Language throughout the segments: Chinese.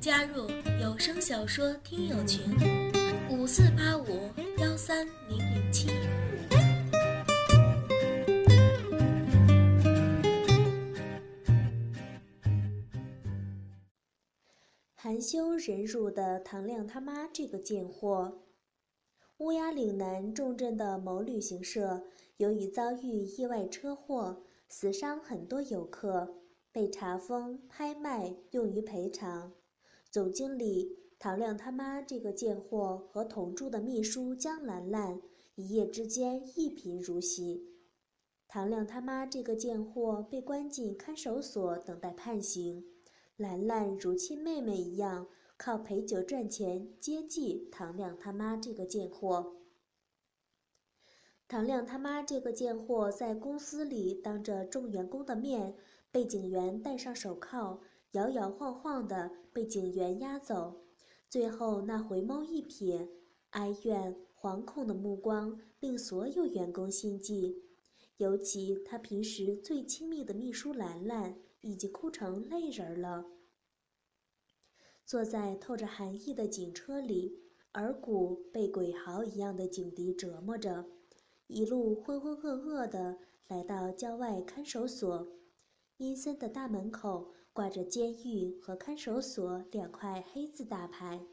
加入有声小说听友群：五四八五幺三零零七。含羞忍辱的唐亮他妈这个贱货！乌鸦岭南重镇的某旅行社，由于遭遇意外车祸，死伤很多游客，被查封、拍卖，用于赔偿。总经理唐亮他妈这个贱货和同住的秘书江兰兰，一夜之间一贫如洗。唐亮他妈这个贱货被关进看守所，等待判刑。兰兰如亲妹妹一样，靠陪酒赚钱接济唐亮他妈这个贱货。唐亮他妈这个贱货在公司里当着众员工的面，被警员戴上手铐，摇摇晃晃的被警员押走。最后那回眸一瞥，哀怨惶恐的目光令所有员工心悸，尤其他平时最亲密的秘书兰兰。已经哭成泪人了。坐在透着寒意的警车里，耳骨被鬼嚎一样的警笛折磨着，一路浑浑噩噩的来到郊外看守所。阴森的大门口挂着“监狱”和“看守所”两块黑字大牌。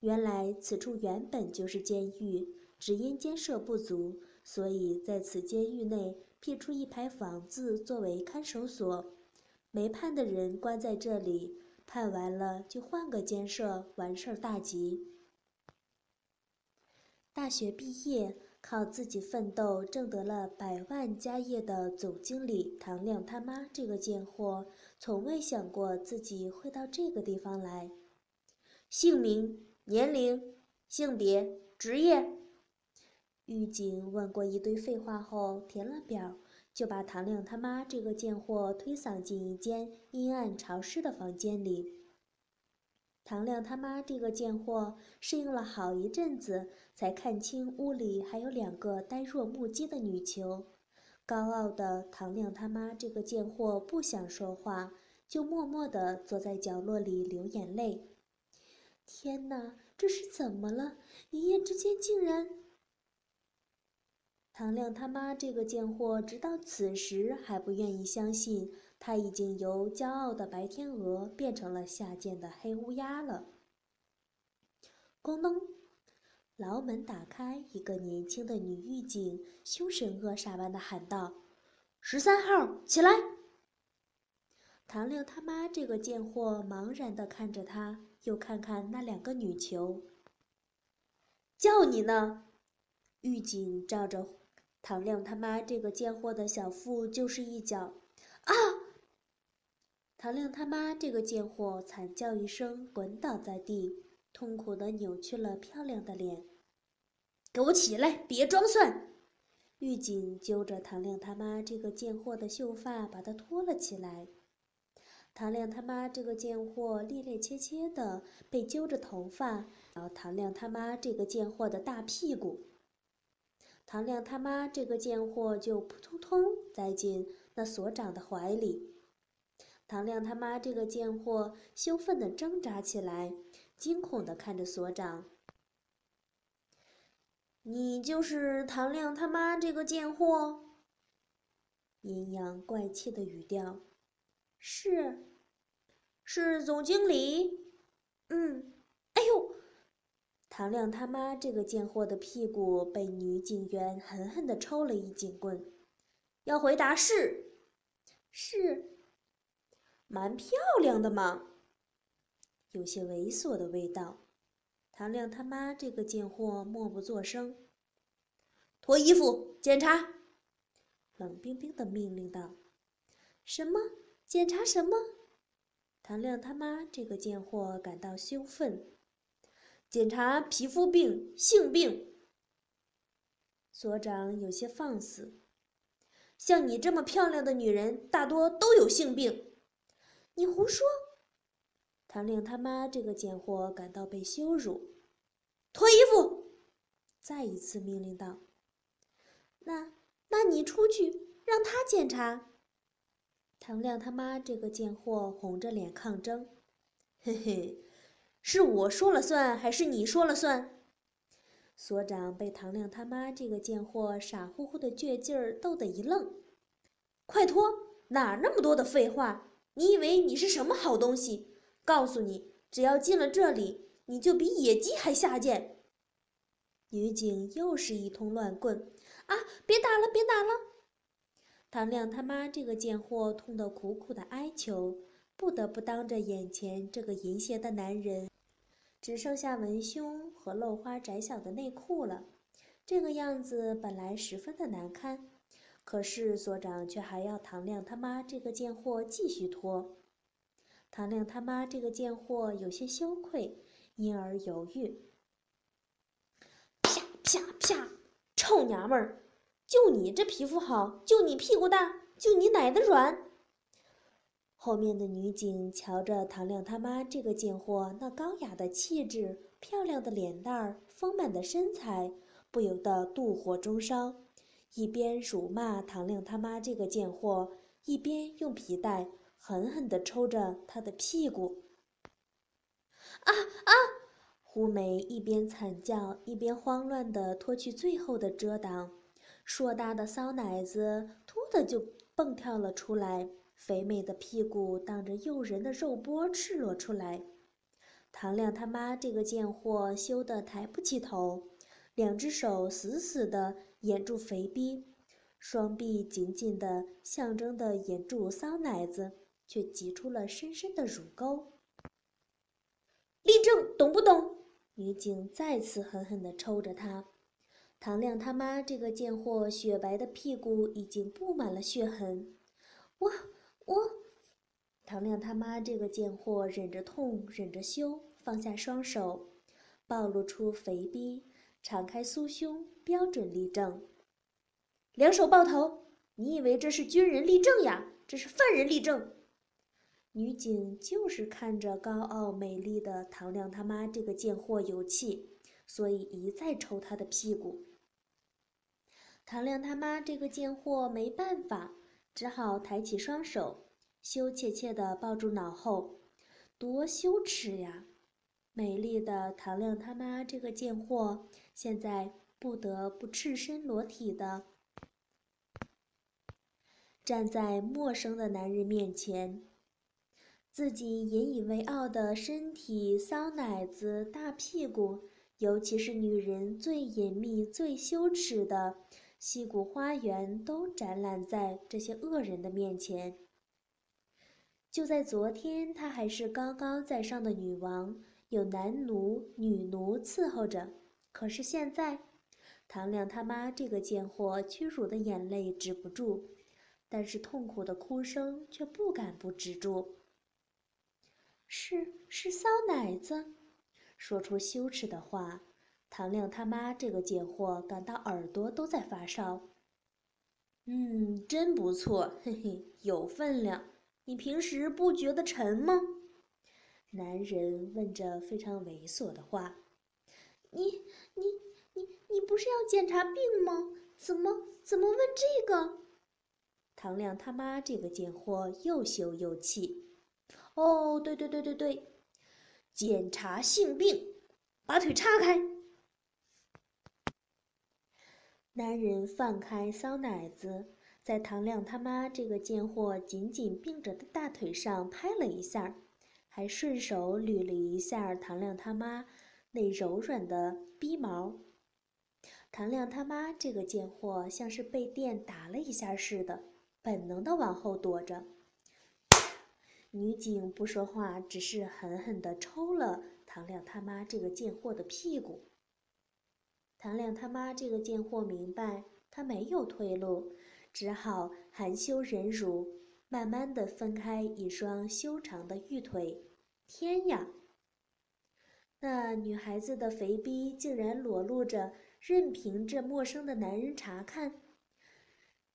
原来此处原本就是监狱，只因监舍不足，所以在此监狱内。辟出一排房子作为看守所，没判的人关在这里，判完了就换个监舍，完事儿大吉。大学毕业，靠自己奋斗挣得了百万家业的总经理唐亮他妈这个贱货，从未想过自己会到这个地方来。姓名、年龄、性别、职业。狱警问过一堆废话后，填了表，就把唐亮他妈这个贱货推搡进一间阴暗潮湿的房间里。唐亮他妈这个贱货适应了好一阵子，才看清屋里还有两个呆若木鸡的女囚。高傲的唐亮他妈这个贱货不想说话，就默默地坐在角落里流眼泪。天哪，这是怎么了？一夜之间竟然……唐亮他妈这个贱货，直到此时还不愿意相信，他已经由骄傲的白天鹅变成了下贱的黑乌鸦了。咣当，牢门打开，一个年轻的女狱警凶神恶煞般的喊道：“十三号，起来！”唐亮他妈这个贱货茫然地看着他，又看看那两个女囚。叫你呢，狱警照着。唐亮他妈这个贱货的小腹就是一脚，啊！唐亮他妈这个贱货惨叫一声，滚倒在地，痛苦的扭曲了漂亮的脸。给我起来，别装蒜！狱警揪着唐亮他妈这个贱货的秀发，把他拖了起来。唐亮他妈这个贱货趔趔趄趄的被揪着头发，然后唐亮他妈这个贱货的大屁股。唐亮他妈这个贱货就扑通通栽进那所长的怀里。唐亮他妈这个贱货羞愤地挣扎起来，惊恐地看着所长：“你就是唐亮他妈这个贱货？”阴阳怪气的语调：“是，是总经理。”“嗯。”“哎呦！”唐亮他妈这个贱货的屁股被女警员狠狠地抽了一警棍，要回答是，是，蛮漂亮的嘛，有些猥琐的味道。唐亮他妈这个贱货默不作声，脱衣服检查，冷冰冰的命令道：“什么？检查什么？”唐亮他妈这个贱货感到羞愤。检查皮肤病、性病。所长有些放肆，像你这么漂亮的女人，大多都有性病。你胡说！唐令他妈这个贱货感到被羞辱，脱衣服，再一次命令道：“那，那你出去，让他检查。”唐亮他妈这个贱货红着脸抗争。嘿嘿，是我说了算还是你说了算？所长被唐亮他妈这个贱货傻乎乎的倔劲儿逗得一愣。快脱！哪那么多的废话？你以为你是什么好东西？告诉你，只要进了这里，你就比野鸡还下贱！女警又是一通乱棍。啊！别打了，别打了！唐亮他妈这个贱货痛得苦苦的哀求，不得不当着眼前这个淫邪的男人，只剩下文胸和露花窄小的内裤了。这个样子本来十分的难堪。可是所长却还要唐亮他妈这个贱货继续拖。唐亮他妈这个贱货有些羞愧，因而犹豫。啪啪啪！臭娘们儿，就你这皮肤好，就你屁股大，就你奶的软。后面的女警瞧着唐亮他妈这个贱货那高雅的气质、漂亮的脸蛋儿、丰满的身材，不由得妒火中烧。一边辱骂唐亮他妈这个贱货，一边用皮带狠狠地抽着他的屁股。啊啊！胡梅一边惨叫，一边慌乱地脱去最后的遮挡，硕大的骚奶子突的就蹦跳了出来，肥美的屁股挡着诱人的肉波赤裸出来。唐亮他妈这个贱货羞得抬不起头。两只手死死地掩住肥逼，双臂紧紧地象征的掩住骚奶子，却挤出了深深的乳沟。立正，懂不懂？女警再次狠狠地抽着他。唐亮他妈这个贱货，雪白的屁股已经布满了血痕。我我，唐亮他妈这个贱货忍着痛，忍着羞，放下双手，暴露出肥逼。敞开酥胸，标准立正，两手抱头。你以为这是军人立正呀？这是犯人立正。女警就是看着高傲美丽的唐亮他妈这个贱货有气，所以一再抽他的屁股。唐亮他妈这个贱货没办法，只好抬起双手，羞怯怯地抱住脑后，多羞耻呀！美丽的唐亮他妈这个贱货，现在不得不赤身裸体的站在陌生的男人面前，自己引以为傲的身体、骚奶子、大屁股，尤其是女人最隐秘、最羞耻的戏骨花园，都展览在这些恶人的面前。就在昨天，她还是高高在上的女王。有男奴、女奴伺候着，可是现在，唐亮他妈这个贱货屈辱的眼泪止不住，但是痛苦的哭声却不敢不止住。是是骚奶子，说出羞耻的话，唐亮他妈这个贱货感到耳朵都在发烧。嗯，真不错，嘿嘿，有分量。你平时不觉得沉吗？男人问着非常猥琐的话：“你、你、你、不是要检查病吗？怎么、怎么问这个？”唐亮他妈这个贱货又羞又气。“哦，对对对对对，检查性病，把腿叉开。”男人放开骚奶子，在唐亮他妈这个贱货紧紧并着的大腿上拍了一下。还顺手捋了一下唐亮他妈那柔软的逼毛。唐亮他妈这个贱货像是被电打了一下似的，本能的往后躲着。女警不说话，只是狠狠地抽了唐亮他妈这个贱货的屁股。唐亮他妈这个贱货明白他没有退路，只好含羞忍辱。慢慢的分开一双修长的玉腿，天呀！那女孩子的肥逼竟然裸露着，任凭这陌生的男人查看。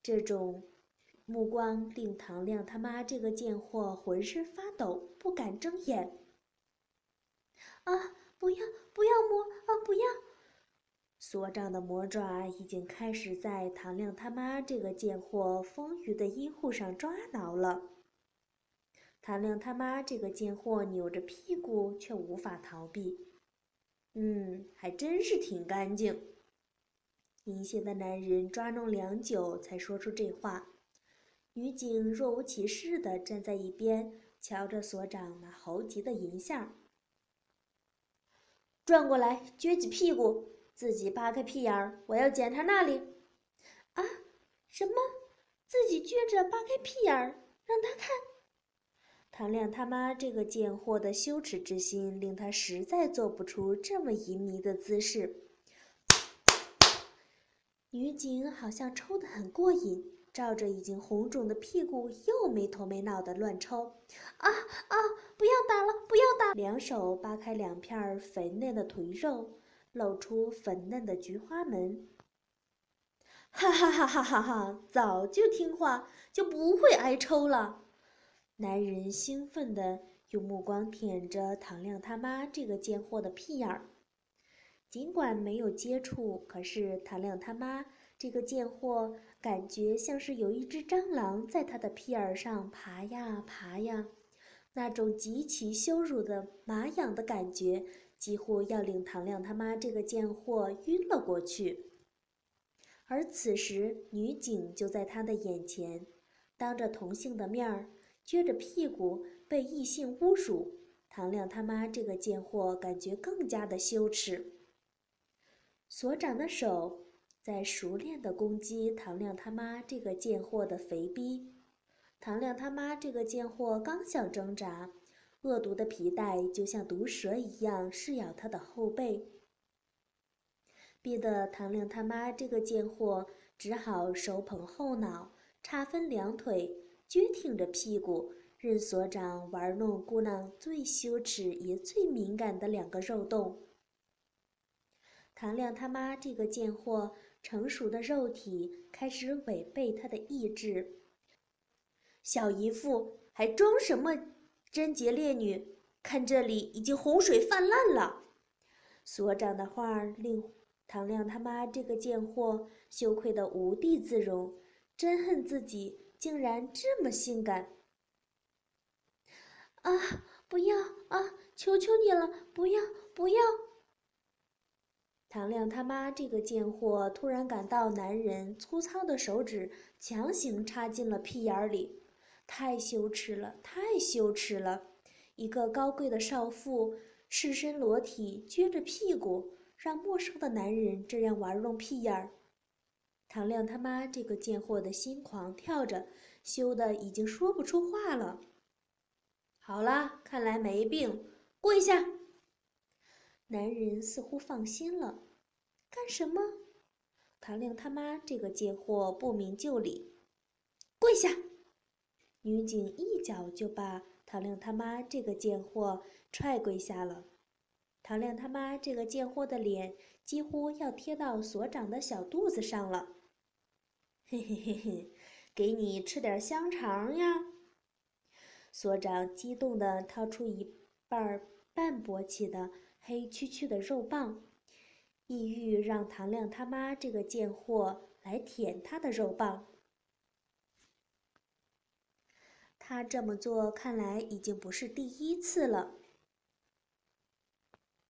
这种目光令唐亮他妈这个贱货浑身发抖，不敢睁眼。啊！不要，不要摸！啊！不要！所长的魔爪已经开始在唐亮他妈这个贱货丰腴的衣裤上抓挠了。唐亮他妈这个贱货扭着屁股，却无法逃避。嗯，还真是挺干净。阴险的男人抓弄良久，才说出这话。女警若无其事地站在一边，瞧着所长那猴急的银相。转过来，撅起屁股，自己扒开屁眼儿，我要检查那里。啊，什么？自己撅着扒开屁眼儿，让他看？唐亮他妈这个贱货的羞耻之心，令他实在做不出这么淫迷的姿势。女警好像抽得很过瘾，照着已经红肿的屁股又没头没脑的乱抽。啊啊！不要打了，不要打！两手扒开两片肥嫩的腿肉，露出粉嫩的菊花门。哈哈哈哈哈哈！早就听话，就不会挨抽了。男人兴奋的用目光舔着唐亮他妈这个贱货的屁眼儿。尽管没有接触，可是唐亮他妈这个贱货感觉像是有一只蟑螂在他的屁眼上爬呀爬呀，那种极其羞辱的麻痒的感觉，几乎要令唐亮他妈这个贱货晕了过去。而此时，女警就在他的眼前，当着同性的面儿，撅着屁股被异性侮辱。唐亮他妈这个贱货感觉更加的羞耻。所长的手在熟练地攻击唐亮他妈这个贱货的肥逼。唐亮他妈这个贱货刚想挣扎，恶毒的皮带就像毒蛇一样噬咬他的后背，逼得唐亮他妈这个贱货只好手捧后脑，叉分两腿，撅挺着屁股，任所长玩弄姑娘最羞耻也最敏感的两个肉洞。唐亮他妈这个贱货，成熟的肉体开始违背他的意志。小姨夫还装什么贞洁烈女？看这里已经洪水泛滥了。所长的话令唐亮他妈这个贱货羞愧的无地自容，真恨自己竟然这么性感。啊！不要啊！求求你了，不要，不要！唐亮他妈这个贱货突然感到男人粗糙的手指强行插进了屁眼里，太羞耻了，太羞耻了！一个高贵的少妇赤身裸体撅着屁股，让陌生的男人这样玩弄屁眼儿。唐亮他妈这个贱货的心狂跳着，羞得已经说不出话了。好了，看来没病，跪下。男人似乎放心了，干什么？唐亮他妈这个贱货不明就里，跪下！女警一脚就把唐亮他妈这个贱货踹跪下了。唐亮他妈这个贱货的脸几乎要贴到所长的小肚子上了。嘿嘿嘿嘿，给你吃点香肠呀！所长激动地掏出一半半勃起的。黑黢黢的肉棒，意欲让唐亮他妈这个贱货来舔他的肉棒。他这么做看来已经不是第一次了。